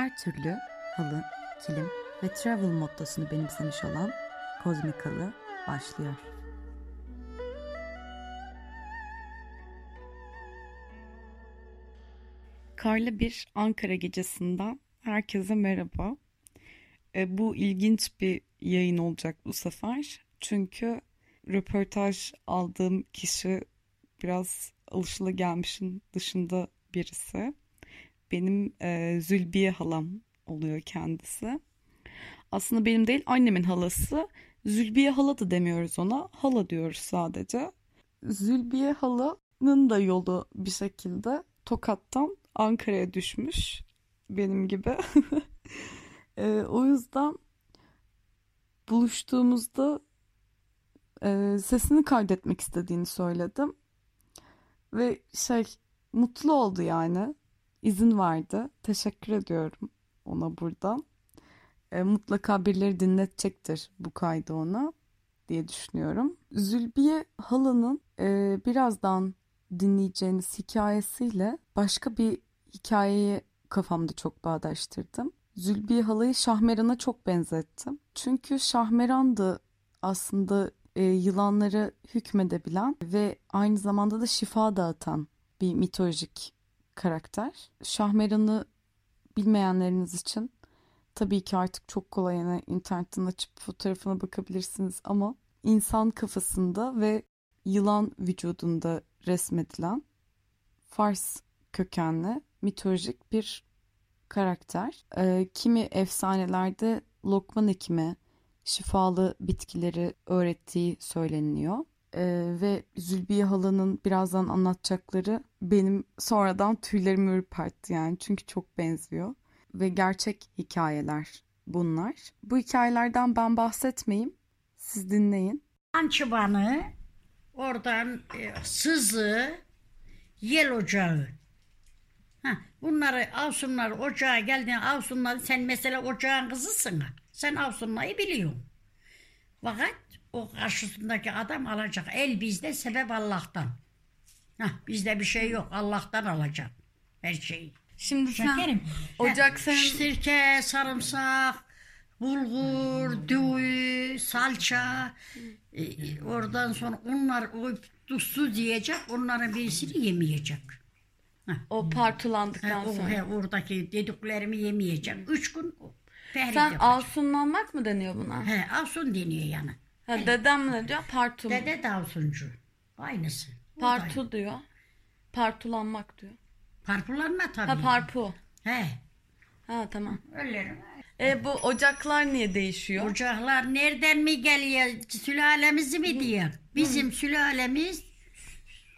her türlü halı, kilim ve travel mottosunu benimsemiş olan Kozmik Halı başlıyor. Karlı bir Ankara gecesinden herkese merhaba. E, bu ilginç bir yayın olacak bu sefer. Çünkü röportaj aldığım kişi biraz alışılagelmişin dışında birisi. Benim e, Zülbiye halam oluyor kendisi. Aslında benim değil annemin halası. Zülbiye hala da demiyoruz ona. Hala diyoruz sadece. Zülbiye halanın da yolu bir şekilde Tokat'tan Ankara'ya düşmüş. Benim gibi. e, o yüzden buluştuğumuzda e, sesini kaydetmek istediğini söyledim. Ve şey mutlu oldu yani. İzin verdi. Teşekkür ediyorum ona buradan. E, mutlaka birileri dinletecektir bu kaydı ona diye düşünüyorum. Zülbiye Halan'ın e, birazdan dinleyeceğiniz hikayesiyle başka bir hikayeyi kafamda çok bağdaştırdım. Zülbiye Hala'yı Şahmeran'a çok benzettim. Çünkü Şahmeran'dı aslında e, yılanları hükmedebilen ve aynı zamanda da şifa dağıtan bir mitolojik karakter. Şahmeran'ı bilmeyenleriniz için tabii ki artık çok kolay yani internetten açıp fotoğrafına bakabilirsiniz ama insan kafasında ve yılan vücudunda resmedilen Fars kökenli mitolojik bir karakter. E, kimi efsanelerde Lokman hekime şifalı bitkileri öğrettiği söyleniliyor. Ee, ve Zülbiye halanın birazdan anlatacakları benim sonradan tüylerimi ürpertti yani çünkü çok benziyor ve gerçek hikayeler bunlar. Bu hikayelerden ben bahsetmeyeyim, siz dinleyin. Ançıbanı, oradan e, sızı, yel ocağı. Ha, bunları Avsunlar ocağa geldiğinde Avsunlar sen mesela ocağın kızısın. Sen Avsunları biliyorsun. Fakat o karşısındaki adam alacak. El bizde sebep Allah'tan. Hah, bizde bir şey yok. Allah'tan alacak her şeyi. Şimdi Şekerim. ocak senin Sirke, sarımsak, bulgur, düğü, salça. e, e, oradan sonra onlar o tuzlu diyecek. Onların birisini yemeyecek. o partulandıktan sonra. he, oradaki dediklerimi yemeyecek. Üç gün Sen yapacak. avsunlanmak mı deniyor buna? He, avsun deniyor yani. Ha, dedem ne diyor? Partu mu? Dede de avsuncu. Aynısı. O da aynı. Partu diyor. Partulanmak diyor. Parpulanma tabii. Ha parpu. He. Ha tamam. Öyle. E bu ocaklar niye değişiyor? Ocaklar nereden mi geliyor? Sülalemizi mi diyor? Bizim sülalemiz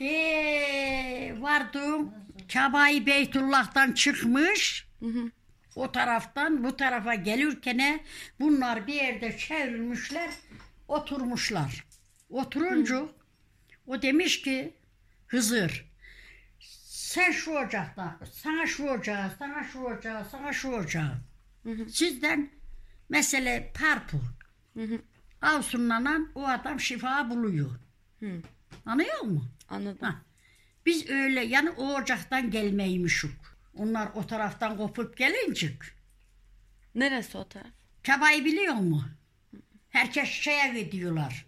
de vardım Kabai Beytullah'tan çıkmış. O taraftan bu tarafa gelirken bunlar bir yerde çevrilmişler, oturmuşlar. Oturunca o demiş ki Hızır sen şu ocakta, sana şu ocağı, sana şu ocağı, sana şu ocağı. Sizden mesele parpu. Avsunlanan o adam şifa buluyor. Anlıyor musun? Anladım. Ha. Biz öyle yani o ocaktan gelmeymişik. Onlar o taraftan kopup gelincik. Neresi o taraf? Kabayı biliyor mu? Herkes şeye ödüyorlar.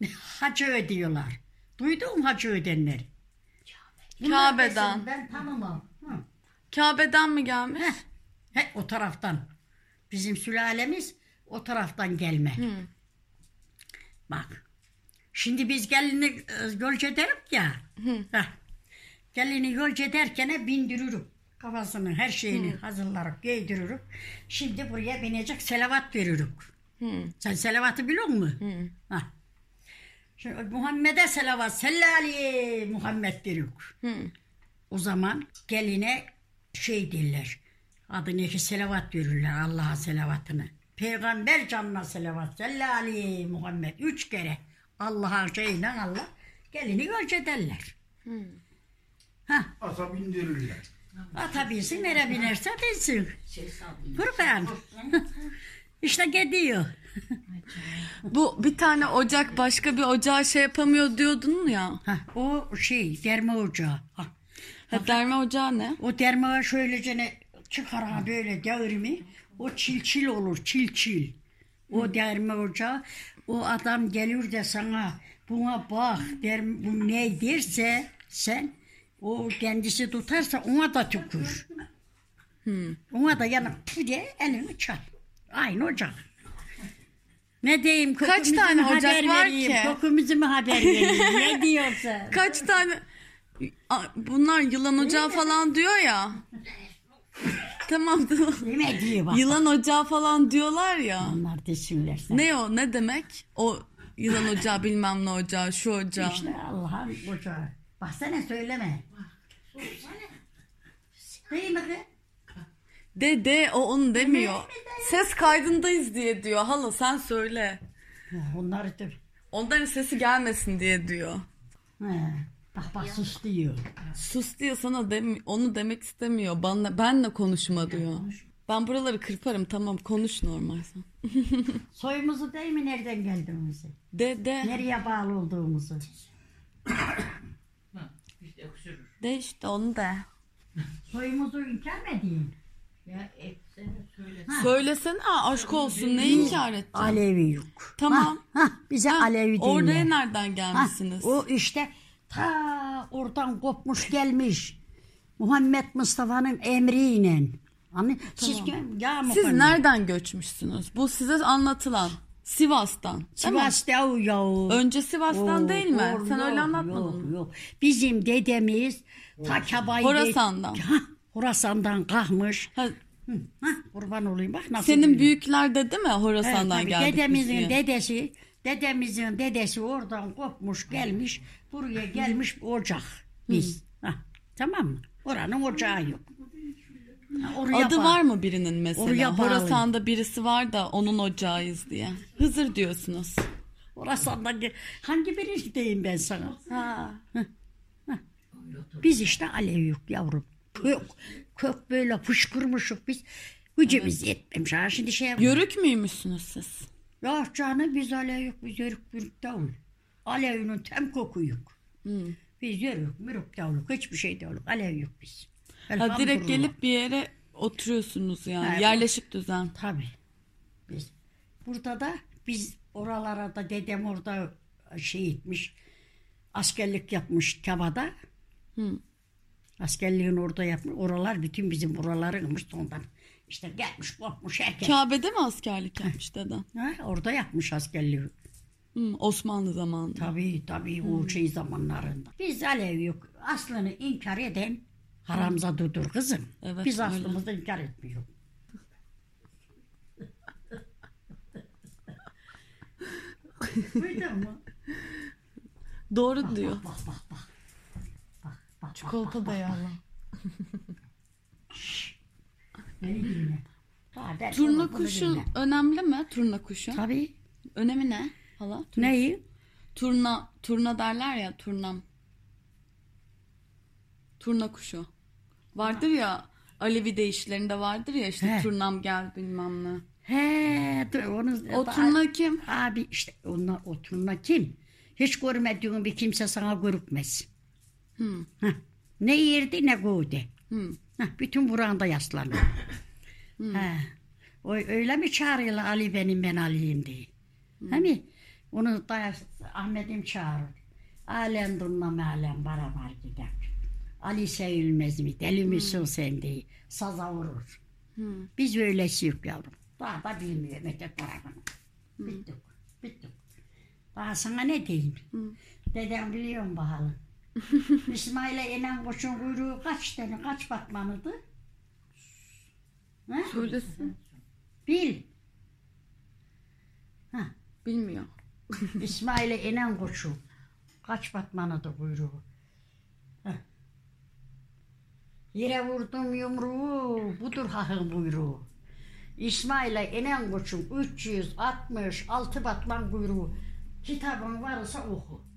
Hacı ödüyorlar. Duydun mu hacı ödenleri? Bunlar Kabe'den. desin, Ben tanımam. Hı. Kabe'den mi gelmiş? He, o taraftan. Bizim sülalemiz o taraftan gelme. Bak. Şimdi biz gelini e, yolcu ederim ya. Heh. Gelini yolcu ederken bindiririm. Kafasını her şeyini hazırlarıp giydiririm. Şimdi buraya binecek selavat veririm. Sen selavatı biliyor musun? Heh. Şimdi Muhammed'e selavat. Sellali Muhammed derim. O zaman geline şey derler. Adını ki selavat verirler Allah'a selavatını. Peygamber canına selavat. Sellali Muhammed. Üç kere Allah'a şeyle Allah gelini yolcu ederler. Ha, Ata bindirirler. ata binsin nereye binerse binsin. Kurban. işte gidiyor. Bu bir tane ocak başka bir ocağa şey yapamıyor diyordun ya. Ha, o şey derme ocağı. Ha, Ha, derme ocağı ne? o derme şöylece ne çıkar ha böyle devrimi. O çil çil olur çil çil. O derme ocağı. O adam gelir de sana buna bak der, bu ne derse sen o kendisi tutarsa ona da tükür. Ona da yana pü diye elini çal. Aynı ocak. Ne diyeyim? Kaç kokumuzu tane mu ocak haber var vereyim, ki? Kokumuzu mu haber vereyim? ne diyorsun? Kaç tane A- bunlar yılan ocağı falan diyor ya. Tamam tamam. Ne diyor bak. Yılan ocağı falan diyorlar ya. Onlar desinler sen. Ne o ne demek? O yılan ocağı bilmem ne ocağı şu ocağı. İşte Allah'ın ocağı. Baksana söyleme. Değil mi kız? De de o onu demiyor. Ses kaydındayız diye diyor. Hala sen söyle. Ha, Onları da... Onların sesi gelmesin diye diyor. Ha, Bak bak sus diyor. Sus diyor sana dem onu demek istemiyor. Bana benle konuşma diyor. Ben buraları kırparım tamam konuş normal sen. Soyumuzu değil mi nereden geldiğimizi? De de Nereye bağlı olduğumuzu. de işte onu de. Soyumuzu inkar mı edeyim? Ya etsene söyle. Söylesene ha, aşk olsun ne inkar edeceksin? Alevi yok. Tamam. Ha, ha, bize Ha, Alevi Oraya değiller. nereden Ha, gelmişsiniz? o işte ta oradan kopmuş gelmiş. Muhammed Mustafa'nın emriyle. Anne, siz ya Siz nereden göçmüşsünüz? Bu size anlatılan. Sivas'tan. değil mi? Sivas'ta ya. Önce Sivas'tan Oo, değil mi? doğru, Sen öyle yok, anlatmadın yok, mı? Yok. Bizim dedemiz ta Kabay'da. Horasan'dan. Ha, Horasan'dan kalkmış. Ha, Hı, kurban olayım bak nasıl. senin biliyor. büyükler de değil mi Evet, Horasan'dan geldik biz Dedemizin diye. dedesi, dedemizin dedesi oradan kopmuş gelmiş, buraya gelmiş ocak biz. Ha, tamam mı? Oranın ocağı yok. Oraya Adı bak. var mı birinin mesela? Oraya bağlı. Horasan'da birisi var da onun ocağıyız diye. Hızır diyorsunuz. Orasan'dan ge- hangi birini diyeyim ben sana? Ha. Biz işte alev yok yavrum. Kök, kök böyle fışkırmışık biz. Gücümüz yetmemiş. Ha şimdi şey yap- Yörük müymüşsünüz siz? Ya canım biz alev yok. Biz yörük mürük davul. Alevinin tem koku yok. Biz yörük mürük davul. Hiçbir şey davul. Alev yok biz. Ha direkt gelip bir yere oturuyorsunuz yani. Ha, Yerleşik düzen. Tabii. Biz burada da biz oralara da dedem orada şey etmiş. Askerlik yapmış Kavada. Hı. Askerliğini orada yapmış. Oralar bütün bizim oralarıymış ondan. İşte gelmiş kopmuş herkes. Kabe'de mi askerlik yapmış deden? Ha, orada yapmış askerliği. Hı, Osmanlı zamanında. Tabii tabii o şey zamanlarında. Biz Alev yok. Aslını inkar eden haramzadıdır kızım. Evet, Biz öyle. aslımızı inkar etmiyor. Duydun mu? Doğru diyor. Bak bak bak. Bak bak. Çikolata da yağlı. Beni dinle. Ha, ben Turna kuşu önemli mi? Turna kuşu. Tabii. Önemi ne? Hala? Neyi? Turna, turna derler ya turnam. Turna kuşu. Vardır ya Alevi deyişlerinde vardır ya işte He. turnam gel bilmem ne. He, dur, O turna kim? Abi işte onlar o turna kim? Hiç görmediğin bir kimse sana görükmez. Hmm. Heh. Ne yerdi ne. Hmm. Heh, bütün buranda yaslanıyor. He. O, öyle mi çağırıyorlar Ali benim ben Ali'yim diye. Hani onu da Ahmet'im çağırır. Alem durma alem beraber gider. Ali sevilmez mi? Deli misin sen diye. Saza vurur. Biz öylesi yok yavrum. Daha da bilmiyor Mete tarafını. Bittik. Bittik. Daha sana ne diyeyim? Dedem biliyor mu bakalım? İsmail'e inen kuşun kuyruğu kaç tane kaç batmanıydı? Ha? Söylesin. Bil. Ha. Bilmiyor. İsmail'e inen kuşu. Kaç batmanıydı kuyruğu? Heh. Yere vurdum yumruğu, budur hahın buyruğu. İsmail'e inen kuşun 366 batman kuyruğu. Kitabın varsa oku.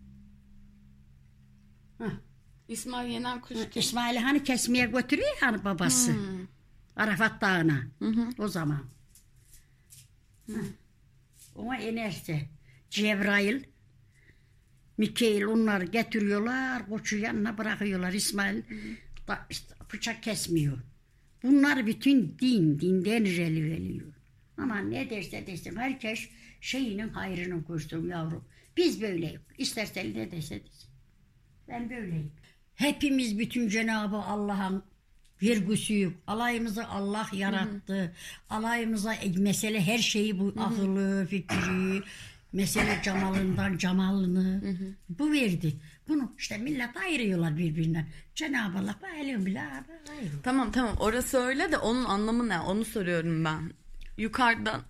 İsmail Yener Kuş? İsmail'i hani kesmeye götürüyor hani babası. Arafat Dağı'na. O zaman. Hı. Ona inerse Cebrail, Mikail onlar getiriyorlar, koçu yanına bırakıyorlar. İsmail da işte bıçak kesmiyor. Bunlar bütün din, dinden geliyor. Ama ne derse desin herkes şeyinin hayrını kursun yavrum. Biz böyleyiz. İsterse ne derse desin. Ben böyleyim. Hepimiz bütün Cenab-ı Allah'ın virgüsüyük. Alayımızı Allah yarattı. Alayımıza e, mesele her şeyi bu akıllı, fikri, mesele camalından camalını bu verdi. Bunu işte millet ayırıyorlar birbirinden. Cenab-ı Allah bayılıyor bile ayırıyor. Tamam tamam orası öyle de onun anlamı ne? Onu soruyorum ben. Yukarıdan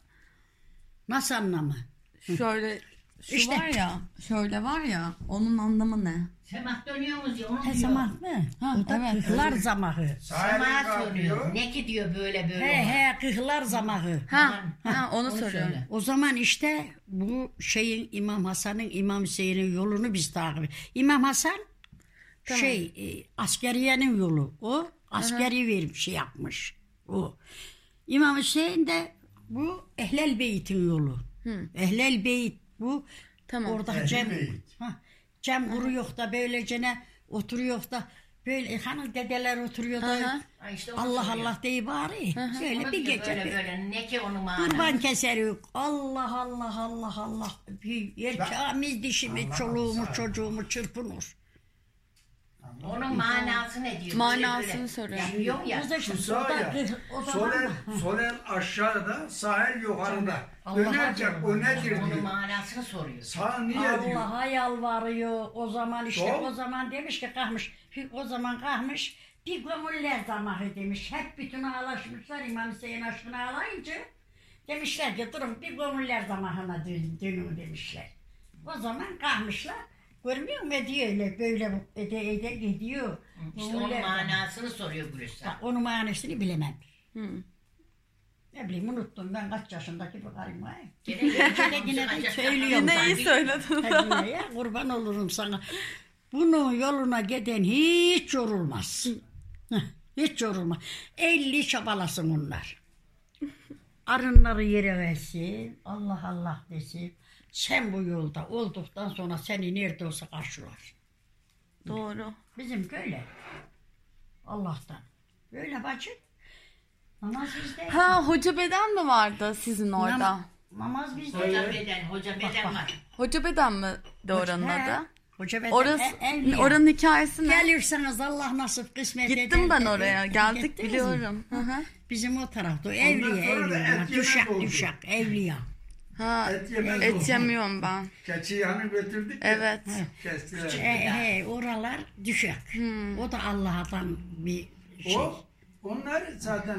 Nasıl anlamı? şöyle şu İşte. var ya, şöyle var ya, onun anlamı ne? Semah dönüyorsunuz ya onu He diyor. zaman mı? Ha, o da evet. kıhlar zamahı. Semah Sahile soruyor. kalkıyor. Ne ki diyor böyle böyle. He olan. he kıhlar zamahı. Ha, ha, onu, onu soruyorum. söyle. O zaman işte bu şeyin İmam Hasan'ın İmam Hüseyin'in yolunu biz takip. İmam Hasan şey e, askeriyenin yolu. O askeri verip şey yapmış. O. İmam Hüseyin de bu Ehlel Beyt'in yolu. Ehlel Beyt bu. Tamam. Orada Ehl-i cem, Beyt. ha, cem kuruyor da böylecene oturuyor da böyle hani dedeler oturuyor da Aha. Ha işte onu Allah soruyor. Allah deyip bari. Şöyle Onu bir diyor gece böyle böyle. böyle. Ne ki onun manası. Kurban keseri Allah Allah Allah Allah. Bir erkeğimiz dişimiz, Allah çoluğumuz, Allah. çocuğumuz çırpınır. Onun manası ne diyor? Manasını soruyor. Yapıyor ya. Şu sağ ya. solen aşağıda, sahil yukarıda. Diyorum. o nedir Onun diyor. manasını soruyor. Sağ niye diyor. Allah'a yalvarıyor. O zaman işte Doğru. o zaman demiş ki kalkmış. O zaman kalkmış. Bir gömüller zamanı demiş. Hep bütün ağlaşmışlar İmam Hüseyin aşkına ağlayınca. Demişler ki durun bir gömüller zamanına dön, dönün demişler. O zaman kalkmışlar. Görmüyor musun ediyor öyle böyle ede ede gidiyor. İşte onun manasını soruyor Gülistan. Bak, Onun manasını bilemem. Hı. Ne bileyim unuttum ben kaç yaşındaki bir karım var. Gene gelecek, Yine de söylüyorum. Yine iyi söyledin. Hadi ya kurban olurum sana. Bunun yoluna giden hiç yorulmaz. Heh, Hiç yorulmaz. 50 çabalasın onlar. Arınları yere versin. Allah Allah desin. Sen bu yolda olduktan sonra seni nerede olsa karşılar. Doğru. Bizim böyle. Allah'tan. Böyle bacım. Namaz bizde. Ha hoca beden mi vardı sizin orada? Nam- namaz bizde. Hoca beden, hoca beden bak. var. Hoca beden mi de oranın He, adı? Hoca beden. Orası, e- evliya. oranın hikayesi ne? Gelirseniz Allah nasip kısmet eder. Gittim ben oraya. Geldik Gittiniz mi? biliyorum. Hı hı. Bizim o tarafta. Evliya, sonra da evliya. Düşak, oldu. düşak, evliya. Ha, Et yemek et oldu. yemiyorum ben. Keçiyi hani götürdük ya. Evet. Kestiler. E, he, oralar düşak. O da Allah'tan bir şey. O, onlar zaten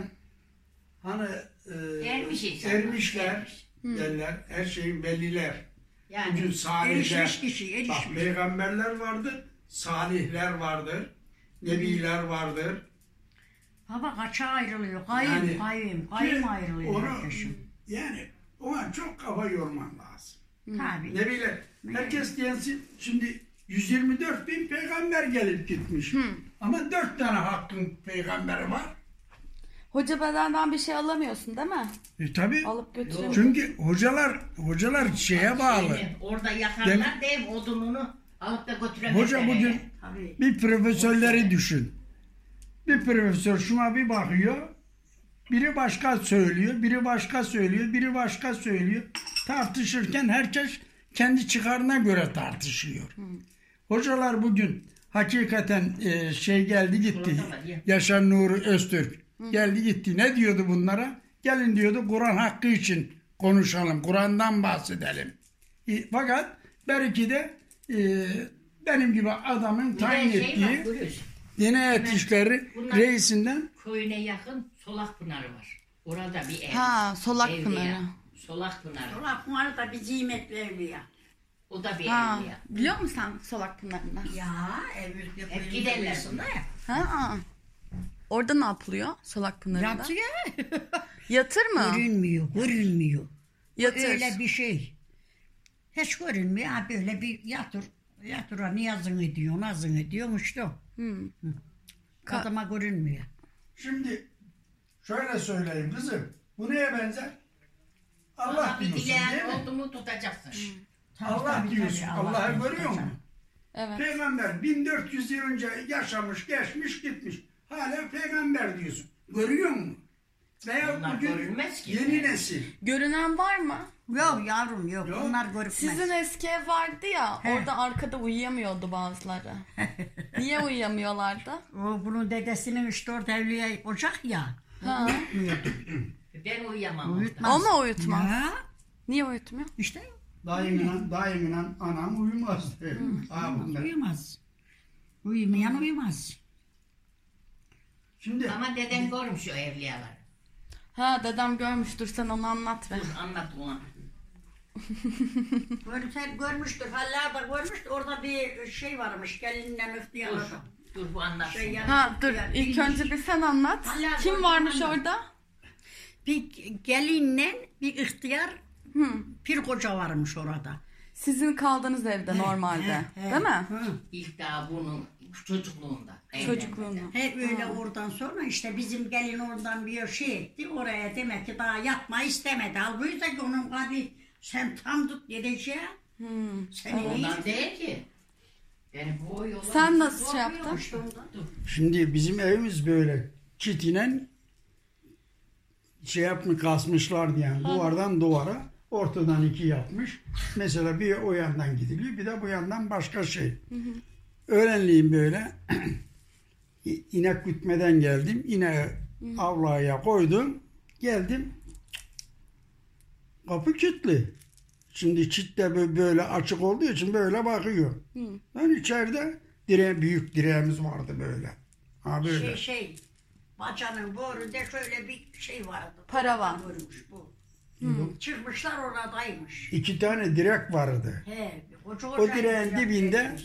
hani e, Ermiş ermişler Ermiş. derler. Her şeyin belliler. Yani Bugün salihler. Erişmiş kişi, erişmiş. Bak peygamberler vardır. Salihler vardır. Nebiler vardır. Baba kaça ayrılıyor? Kayın, Yani- kayın, kayın ayrılıyor onu, yani ona çok kafa yorman lazım. Tabii. Ne bile herkes diyensin şimdi 124 bin peygamber gelip gitmiş. Ama 4 tane hakkın peygamberi var. Hoca bedenden bir şey alamıyorsun değil mi? E tabi. Alıp götüremiyorsun. Çünkü hocalar hocalar şeye bağlı. şeyini orada yakarlar değil mi? Odununu alıp da götüremezler. Hoca bugün Tabii. bir profesörleri düşün. Bir profesör şuna bir bakıyor. Biri başka söylüyor, biri başka söylüyor, biri başka söylüyor. Tartışırken herkes kendi çıkarına göre tartışıyor. Hocalar bugün hakikaten e, şey geldi gitti. Var. Yaşar Nuri Öztürk geldi gitti. Ne diyordu bunlara? Gelin diyordu Kur'an hakkı için konuşalım. Kur'an'dan bahsedelim. E, fakat belki de e, benim gibi adamın tayin şey var ettiği Gülüş. Dine et işleri Bunlar- reisinden Köyüne yakın Solak Pınarı var. Orada bir ev. Ha, Solak Evliya. Pınarı. Solak Pınarı. Allah bunlar da bir zimetli evliya. O da bir Ha, evliya. biliyor musun sen Solak Pınarı'nı? Ya evlilikte Hep giderler bunlar. Ha. Orada ne yapılıyor Solak Pınarı'nda? Yatıyor. Yatır mı? Görünmüyor, görünmüyor. Yatır. Öyle bir şey. Hiç görünmüyor. Ha böyle bir yatır. Yatıra niyazını ediyor, nazını işte o. Hmm. Adama görünmüyor. Şimdi şöyle söyleyeyim kızım. Bu neye benzer? Allah bir diyorsun değil dileğin mi? oldu mu tutacaksın. Tabii, Allah tabii, diyorsun. tabii, Allah'ı Allah'tan görüyor musun? Evet. Peygamber 1400 yıl önce yaşamış, geçmiş, gitmiş. Hala peygamber diyorsun. Görüyor musun? Veya Onlar bugün görülmez ki. yeni nesil. Görünen var mı? Yok yavrum yok. Yok. Onlar görükmez. Sizin eski ev vardı ya, orada arkada uyuyamıyordu bazıları. Niye uyuyamıyorlardı? O bunun dedesinin işte orada evliya ocak ya. Ha. Ben uyuyamam. Uyutmaz. O mu uyutmaz? Ya, Niye uyutmuyor? işte Dayımla, dayımla anam uyumazdı. Abimle. uyumaz. Uyumayan uyumaz. Şimdi Ama deden görmüş o evliyaları. Ha dedem görmüştür sen onu anlat be. Dur anlat ona. Gör, sen görmüştür. Hala da görmüştür. Orada bir şey varmış. Gelinle Dur. ihtiyarlar. Dur bu anlatsın. Şey Ha dur Ya, ilk önce bir sen anlat. Hala Kim varmış de. orada? Bir gelinle bir ihtiyar Hı. bir koca varmış orada. Sizin kaldığınız evde normalde. he, he. Değil mi? İlk daha bunun çocukluğunda. Çocukluğunu. Hep öyle oradan sonra işte bizim gelin oradan bir şey etti. Oraya demek ki daha yatma istemedi. Halbuki ki onun hadi sen tam tut gideceğim. Hmm. Seni Ondan değil ki. Yani bu yola... Sen nasıl şey yaptın? ondan. Şimdi bizim evimiz böyle çitinen şey yapmış kasmışlardı yani duvardan duvara ortadan iki yapmış. Mesela bir o yandan gidiliyor bir de bu yandan başka şey. Öğlenliğin böyle inek gütmeden geldim. İneği avlaya koydum. Geldim. Kapı kilitli. Şimdi çit de bö- böyle açık olduğu için böyle bakıyor. Ben içeride dire büyük direğimiz vardı böyle. Ha böyle. Şey şey bacanın borunda şöyle bir şey vardı. Paravan. Görmüş bu. Çıkmışlar oradaymış. İki tane direk vardı. He, koca O direğin yapmış. dibinde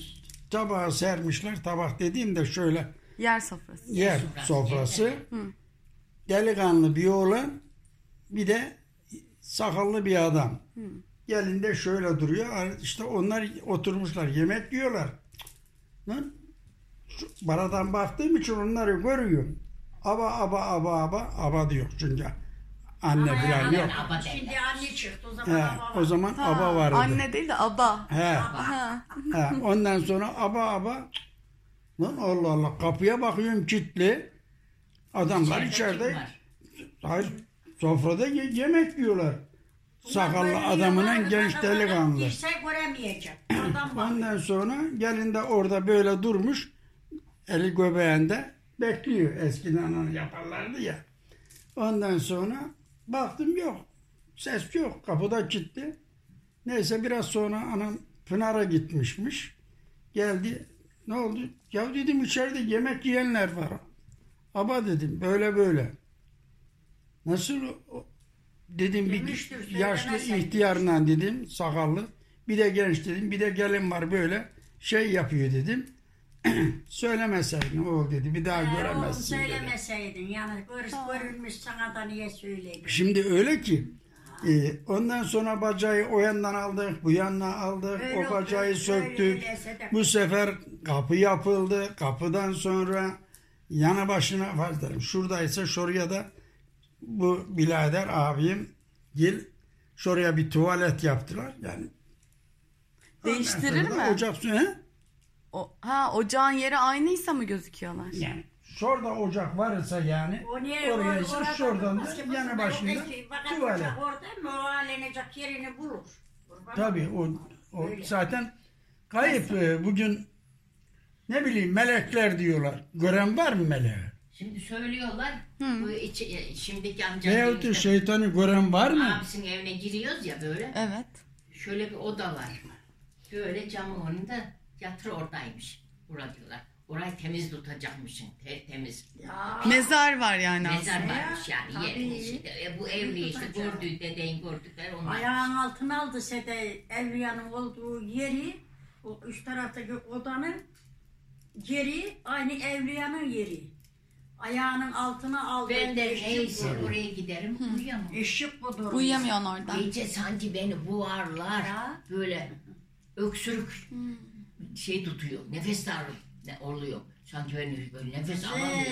tabağı sermişler. Tabak dediğimde şöyle Yer sofrası. yer sofrası, sofrası. Delikanlı bir oğlan bir de sakallı bir adam. Gelinde şöyle duruyor. İşte onlar oturmuşlar yemek yiyorlar. Lan baradan baktığım için onları görüyorum. Aba aba aba aba aba diyor çünkü anne Ama falan yani yok. Şimdi derler. anne çıktı o zaman He, o var. zaman Ha, aba vardı. Anne değil de aba. He. Ha. Ha, ondan sonra aba aba lan Allah Allah kapıya bakıyorum kilitli. Adamlar İçeride kim içeride var? hayır sofrada ye- yemek yiyorlar. Sakallı Böyle adamının yuvarlak genç delikanlı. Girse göremeyecek. Ondan sonra gelin de orada böyle durmuş eli göbeğinde bekliyor. Eskiden onu yaparlardı ya. Ondan sonra baktım yok. Ses yok. Kapıda kilitli. Neyse biraz sonra anam Pınar'a gitmişmiş. Geldi. Ne oldu? Ya dedim içeride yemek yiyenler var. Aba dedim böyle böyle. Nasıl dedim bir Demiştir, yaşlı ihtiyarla dedim sakallı. Bir de genç dedim. Bir de gelin var böyle şey yapıyor dedim. Söylemeseydin oğul dedi. Bir daha Ee, oğlum göremezsin dedi. söylemeseydin yani gör, görülmüş sana da niye söyledin? Şimdi öyle ki e, ondan sonra bacağı o yandan aldık, bu yandan aldık, Öyle o bacağı oldu, söktük. öyleyse de- Bu sefer kapı yapıldı. Kapıdan sonra yana başına fazla. Şuradaysa şuraya da bu birader abim gel şuraya bir tuvalet yaptılar. Yani Değiştirir ondan sonra da mi? Ocak su- he? O, ha ocağın yeri aynıysa mı gözüküyorlar? Yani şurada ocak varsa yani O niye oraya or- ise orada şuradan durmaz ki? da yanı başında eski- ocak Orada muhalenecek yerini bulur. Kurban Tabii o, o Öyle. zaten kayıp e, bugün ne bileyim melekler diyorlar. Gören var mı meleği? Şimdi söylüyorlar. Bu içi, e, şimdiki amcam Veyahut da şeytanı gören var mı? Abisinin evine giriyoruz ya böyle. Evet. Şöyle bir oda var. Böyle camın önünde yatır oradaymış. Bura diyorlar. Orayı temiz tutacakmışsın. Te- temiz. Mezar var yani Mezar aslında. varmış yani Tabii. yerin içinde. E, bu evli işte gördüğü dedeyin gördükleri onlar. Ayağın altına aldı sede Evliya'nın olduğu yeri o üst taraftaki odanın yeri aynı Evliya'nın yeri. Ayağının altına aldı. Ben de eşik neyse budur. oraya giderim uyuyamam. Eşik budur. Uyuyamıyorsun orada. Gece sanki beni buharlar. Ya. Böyle öksürük şey tutuyor. Nefes darlığı ne oluyor. Sanki beni böyle nefes alamıyor.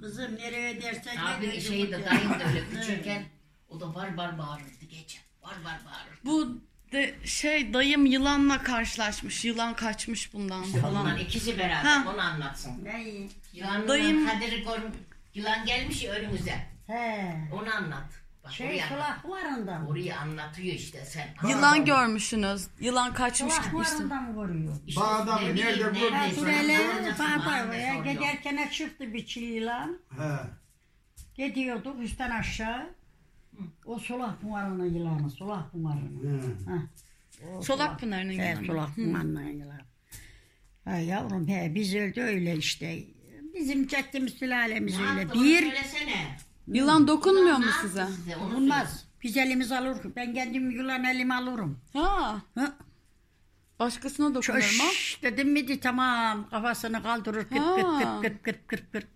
Kızım, nereye dersen Abi şey de dayım da öyle küçükken o da var var bağırırdı gece. Var var bağırırdı. Bu de şey dayım yılanla karşılaşmış. Yılan kaçmış bundan falan. Onlar ikisi beraber Ha. onu anlatsın. Ne iyi. Yılanla Dayım- Kadir'i gör, Yılan gelmiş ya önümüze. He. Onu anlat. Bak Şey oraya, kulaklarından. orayı anlatıyor işte sen. Yılan görmüşsünüz. Yılan kaçmış gitmişsin. Kulaklarından vuruyor. İşte Bağda ne mı? bileyim, Nerede nerede? baba mahallede ya soruyor. giderken çıktı bir çil yılan. He. Gidiyorduk üstten aşağı. O solak bumarının yılanı, solak bumarının. He. Ha. O Solak Pınar'ın He, yılanı. solak bumarının yılanı. Ha yavrum he biz öyle öyle işte. Bizim ceddimiz sülalemiz öyle. Bir söylesene. Yılan dokunmuyor Ne mu size? olmaz. Biz elimiz alır. Ben kendim yılan elime alırım. Ha, Ha. başkasına dokunur mu? Şş, dedim miydi tamam kafasını kaldırır kırt kırt kırt kırt kırt kırt.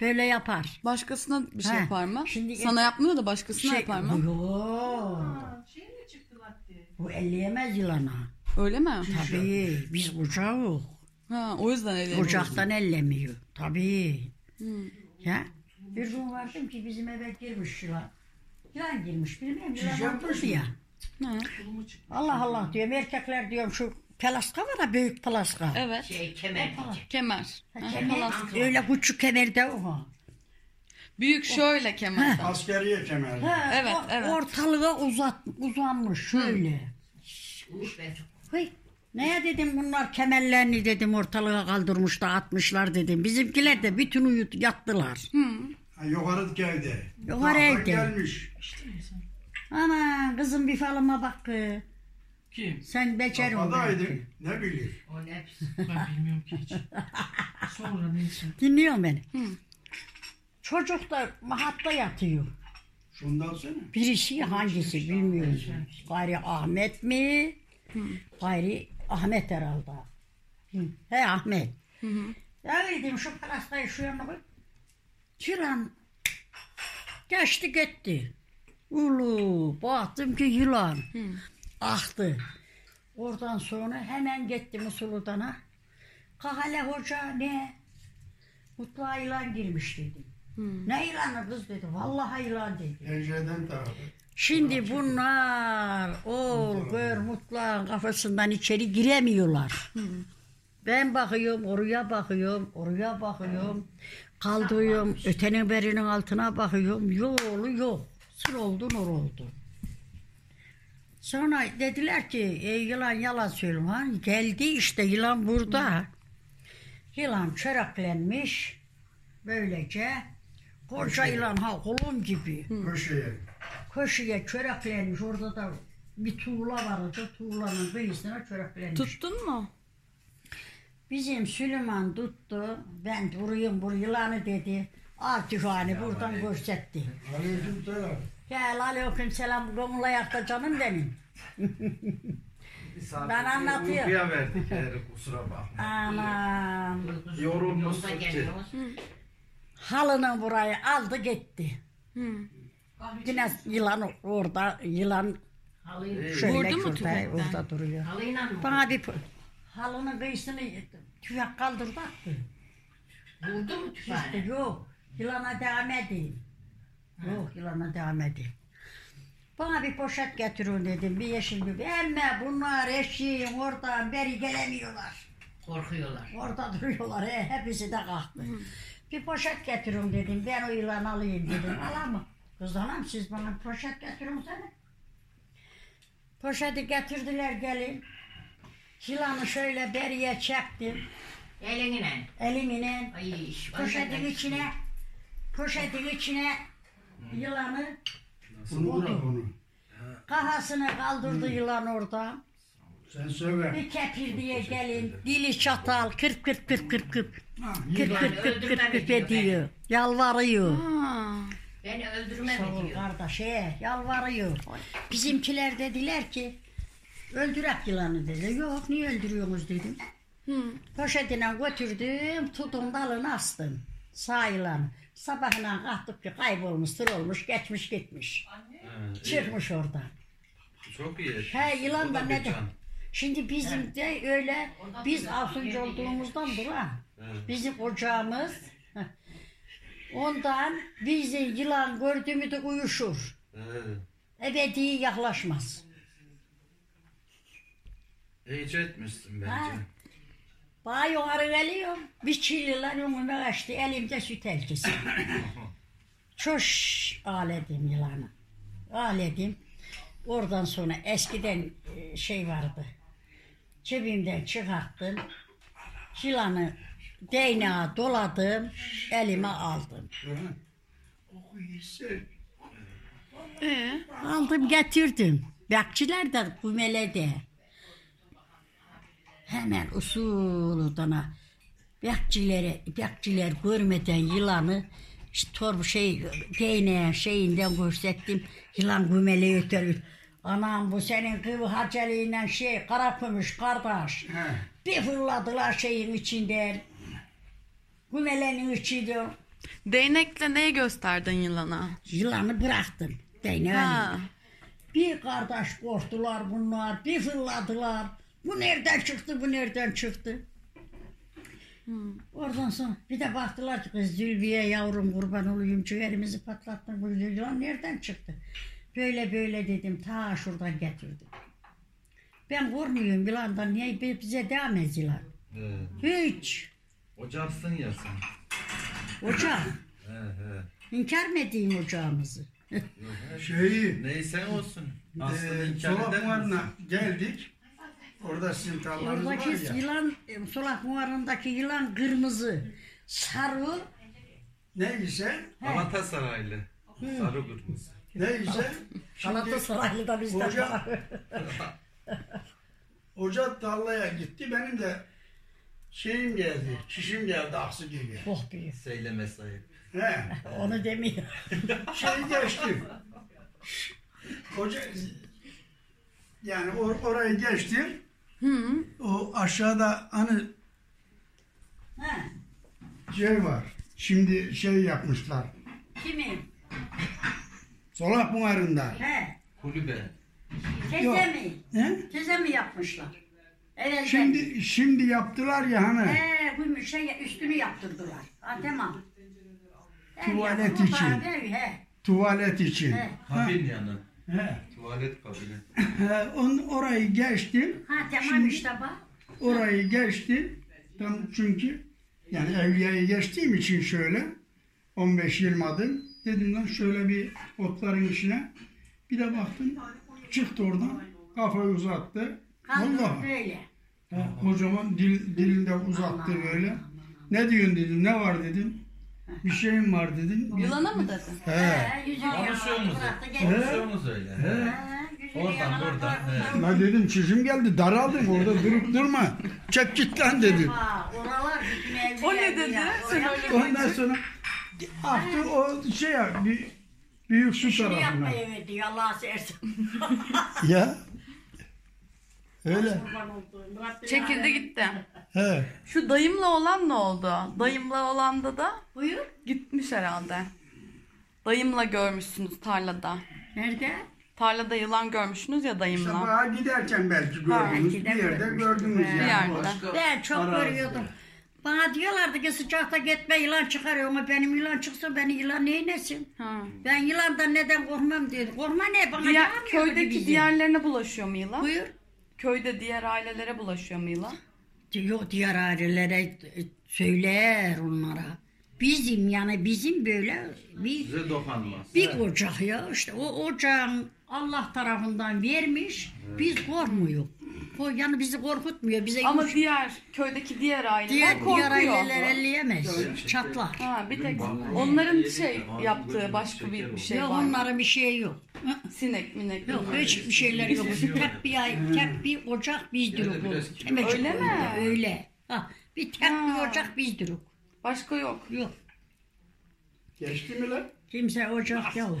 Böyle yapar. Başkasına bir şey Ha, yapar mı? şimdi- Sana yapmıyor da başkasına Şey- yapar mı? Yok. Bu elleyemez yılana. Öyle mi? Tabii biz kucağız. Ha, o yüzden öyle. Kucaktan ellemiyor. Tabii. Ya bir gün vardım ki bizim eve girmiş yılan. Yılan girmiş bilmiyorum yılan yapmış öldürdü ya. Ha. Allah Allah diyorum erkekler diyorum şu pelaska var ya büyük pelaska. Evet. Şey kemer diyecek. Kemer. Ha, Kemer, öyle küçük kemerde o. Büyük şöyle kemer. Askeriye kemer. Ha, Evet, o- evet. Ortalığa uzat, uzanmış şöyle. Uğur be. Hıy, neye dedim bunlar kemerlerini dedim ortalığa kaldırmış da atmışlar dedim. Bizimkiler de bütün uyut yattılar. Ha, yukarı geldi. Yukarı Dağdan evde. gelmiş. Ama kızım bir falıma bak. kız. Kim? Sen becer ol. Kafadaydı. belki. Ne bilir. O ne? Ben bilmiyorum ki hiç. Sonra neyse. Dinliyor beni. Çocuk da mahatta yatıyor. Şundan sana. Birisi hangisi bilmiyorum. Gayri Ahmet mi? Gayri Ahmet herhalde. Hı. He Ahmet. Ya dedim şu parastayı şu yana koy. Yılan geçti gitti. Ulu baktım ki yılan. Aktı. Oradan sonra hemen gittim Usuludana. Kahale hoca ne? Mutluğa yılan girmiş dedim. Ne yılanı kız dedi. Vallahi yılan dedi. Pencereden tarafı. Şimdi bunlar oğul gör mutlağın kafasından içeri giremiyorlar. Ben bakıyorum oraya bakıyorum oraya bakıyorum. Kaldırıyorum ötenin berinin altına bakıyorum yolu yok. Sır oldu nur oldu. Sonra dediler ki e, yılan yalan söylüyor. Geldi işte yılan burada. Yılan çöreklenmiş böylece. Koca yılan ha kolum gibi. Köşeye. Köşeye çöreklenmiş. Orada da bir tuğla vardı. Tuğlanın kıyısına çöreklenmiş. Tuttun mu? Bizim Süleyman tuttu. Ben durayım bu yılanı dedi. Al tüfeğini buradan gösterdi. Aleyküm selam. Gel aleyküm selam. Gomul ayakta canım benim. Ben anlatıyorum. Uykuya verdik yani kusura bakma. Anam. Yorulmuşsun ki. Halının burayı aldı gitti. Yine yılan orada. Yılan Halıyı, şöyle Vurdu mu şurada, tüfekten? orada duruyor. halıyla mı? Bana bir halının kıyısını tüfek kaldırdı attı. Vurdu mu İşte tüfeğini? yok. Yılana devam edeyim. Yok yılana devam edeyim. Bana bir poşet getirin dedim. Bir yeşil bir. Emme bunlar eşeğin oradan beri gelemiyorlar. Korkuyorlar. Orada duruyorlar. He, hepsi de kalktı. Bir poşet getirin dedim. Ben o yılanı alayım dedim. Alamam. Kız anam siz bana poşet getirin sana. Poşeti getirdiler gelin. Yılanı şöyle beriye çektim. Elinle. Elimine Ay iş. poşetin içine poşetin içine yılanı Bunu bırak onu. kafasını kaldırdı yılan orada. Sen söyle. Bir kepir diye gelin dili çatal kırp kırp kırp kırp kırp kırp kırp kırp kırp kırp diyor ediyor. Yalvarıyor. Ha. Beni öldürme Sağ mi ol diyor. kardeş he, yalvarıyor. Bizimkiler dediler ki öldürek yılanı dedi. Yok niye öldürüyorsunuz dedim. Poşetine götürdüm tutun dalını astım. Sağ yılanı. Sabahına kalktık ki kaybolmuş, sır olmuş, geçmiş gitmiş. Çıkmış orada. Çok iyi. He yılan da ne de. Şimdi bizim de öyle biz Afyoncu olduğumuzdan duran bizim ocağımız ondan bizi yılan gördü mü de uyuşur. He. Ebedi yaklaşmaz. İyice etmişsin Ha. bence. Bana yukarı geliyorum. Bir çilliler önüme kaçtı. Elimde süt elçisi. Çoş ağledim yılanı. Ağledim. Oradan sonra eskiden e, şey vardı. Cebimden çıkarttım. Yılanı değneğe doladım. Elime aldım. O iyisi. Aldım getirdim. Bekçiler de kumelede. Hemen usul dana bekçilere, bekçiler görmeden yılanı işte torba şey değneğin şeyinden gösterdim. Yılan kumele ötürür. Anam bu senin kıvı haceliğinden şey kara kömüş kardeş. Bir fırladılar şeyin içinden. Kumelenin içinden. Değnekle neye gösterdin yılana? Yılanı bıraktım. Değneğin. Ha. Bir kardeş korktular bunlar, bir fırladılar. Bu nereden çıktı, bu nereden çıktı? Oradan sonra bir de baktılar ki kız Zülbiye yavrum kurban olayım ciğerimizi patlattın bu yılan nereden çıktı? Böyle böyle dedim ta şuradan getirdim. Ben korkmuyorum yılandan niye bi- bize devam et yılan? He. Hiç. Ocaksın ya sen. Ocak. He he. İnkar mı edeyim ocağımızı? Şeyi Neyse olsun. Aslında e, inkar eder misin? geldik. Orada sizin tarlanız var Oradaki ya. yılan, e, solak muharındaki yılan kırmızı, sarı, Neyse, Galatasaraylı. Sarı kırmızı. neyse. Şimdi Galatasaraylı da bizden Hoca- var. hoca tarlaya gitti. Benim de şeyim geldi, çişim geldi aksı gibi. Oh büyük. Seyleme sayı. He. Onu demiyor. Şey geçtim. Hoca yani or- orayı geçtim. O aşağıda hani Ha, şey var. Şimdi şey yapmışlar. kimin? Solak Muharrı'nda. He, Kulübe. Yok. teyze mi? He? Teyze mi yapmışlar? Evet. Şimdi şimdi yaptılar ya hani. He, bu şey üstünü yaptırdılar. Ha, tamam. Tuvalet için. He. Tuvalet için. He. Kabin yanı. He. Tuvalet kabini. He, on, orayı geçtim. Ha tamam Şimdi- işte bak. Orayı geçtim. Tam çünkü yani Evliya'yı geçtiğim için şöyle 15-20 adım dedim lan şöyle bir otların içine bir de baktım çıktı oradan kafayı uzattı. Vallahi böyle. he, kocaman dil, dilinde uzattı böyle. Ne diyorsun dedim ne var dedim. Bir şeyim var dedim. Yılana mı dedin? He. He, yüzünü Konuşuyor yakaladı, musun? bıraktı, gitti. Konuşuyorsunuz öyle. He. Oradan, buradan, he. Ben dedim çişim geldi daraldım orada durup durma. Çek git lan dedim. Oralar O ne dedi? ya. Sen öyle Ondan sonra aktı o şey ya bir büyük su Şunu tarafına. yapmayı verdi Allah sersin. Ya. Öyle. Çekildi gitti. He. Şu dayımla olan ne oldu? Dayımla olanda da Buyur. gitmiş herhalde. Dayımla görmüşsünüz tarlada. Nerede? Tarlada yılan görmüşsünüz ya dayımla. Sabaha giderken belki gördünüz. Bir de yerde görmüştük. gördünüz Bir yani. yerde. Ben çok Arazide. görüyordum. Bana diyorlardı ki sıcakta gitme yılan çıkarıyor ama benim yılan çıksa beni yılan neylesin? Ha. Ben yılandan neden korkmam diyordu. Korkma ne bana Diğer, köydeki diğerlerine bulaşıyor mu yılan? Buyur. Köyde diğer ailelere bulaşıyor mu yılan? Yok diğer ailelere e, söyler onlara. Bizim yani bizim böyle bir Size dokunmaz. Bir ocak ya işte o ocağın Allah tarafından vermiş. Biz korkmuyor. O yani bizi korkutmuyor. Bize Ama yumuş- diğer köydeki diğer aileler diğer, korkuyor. diğer aileler elleyemez. Çatlar. Ha, bir tek onların şey yaptığı başka bir, bir şey yok var. onlara bir şey yok. Sinek minek. Yok bilmem. hiçbir şeyler yok. tek bir ay, tek bir ocak kibar. Hemencik Öyle mi? Öyle. Ha, bir tek Ha. bir ocak bizdir o. Başka yok. Yok. Geçti mi lan? Kimse ocak yok.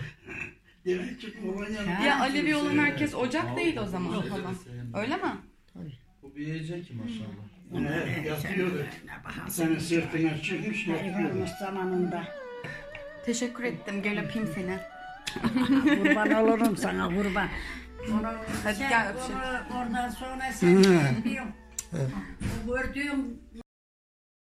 Demek ki Polonya. Ha. Ya Alevi olan herkes ocak değil o zaman falan. Öyle mi? Bu büyüyecek ki maşallah. Evet, yatıyordu. Ne bahası. Senin sırtına çıkmış yatıyordu. Varmış zamanında. Teşekkür ettim. Gel öpeyim seni. Kurban olurum sana kurban. Hadi Sen gel öpüşelim. onu oradan sonra sen biliyorum. Gördüğüm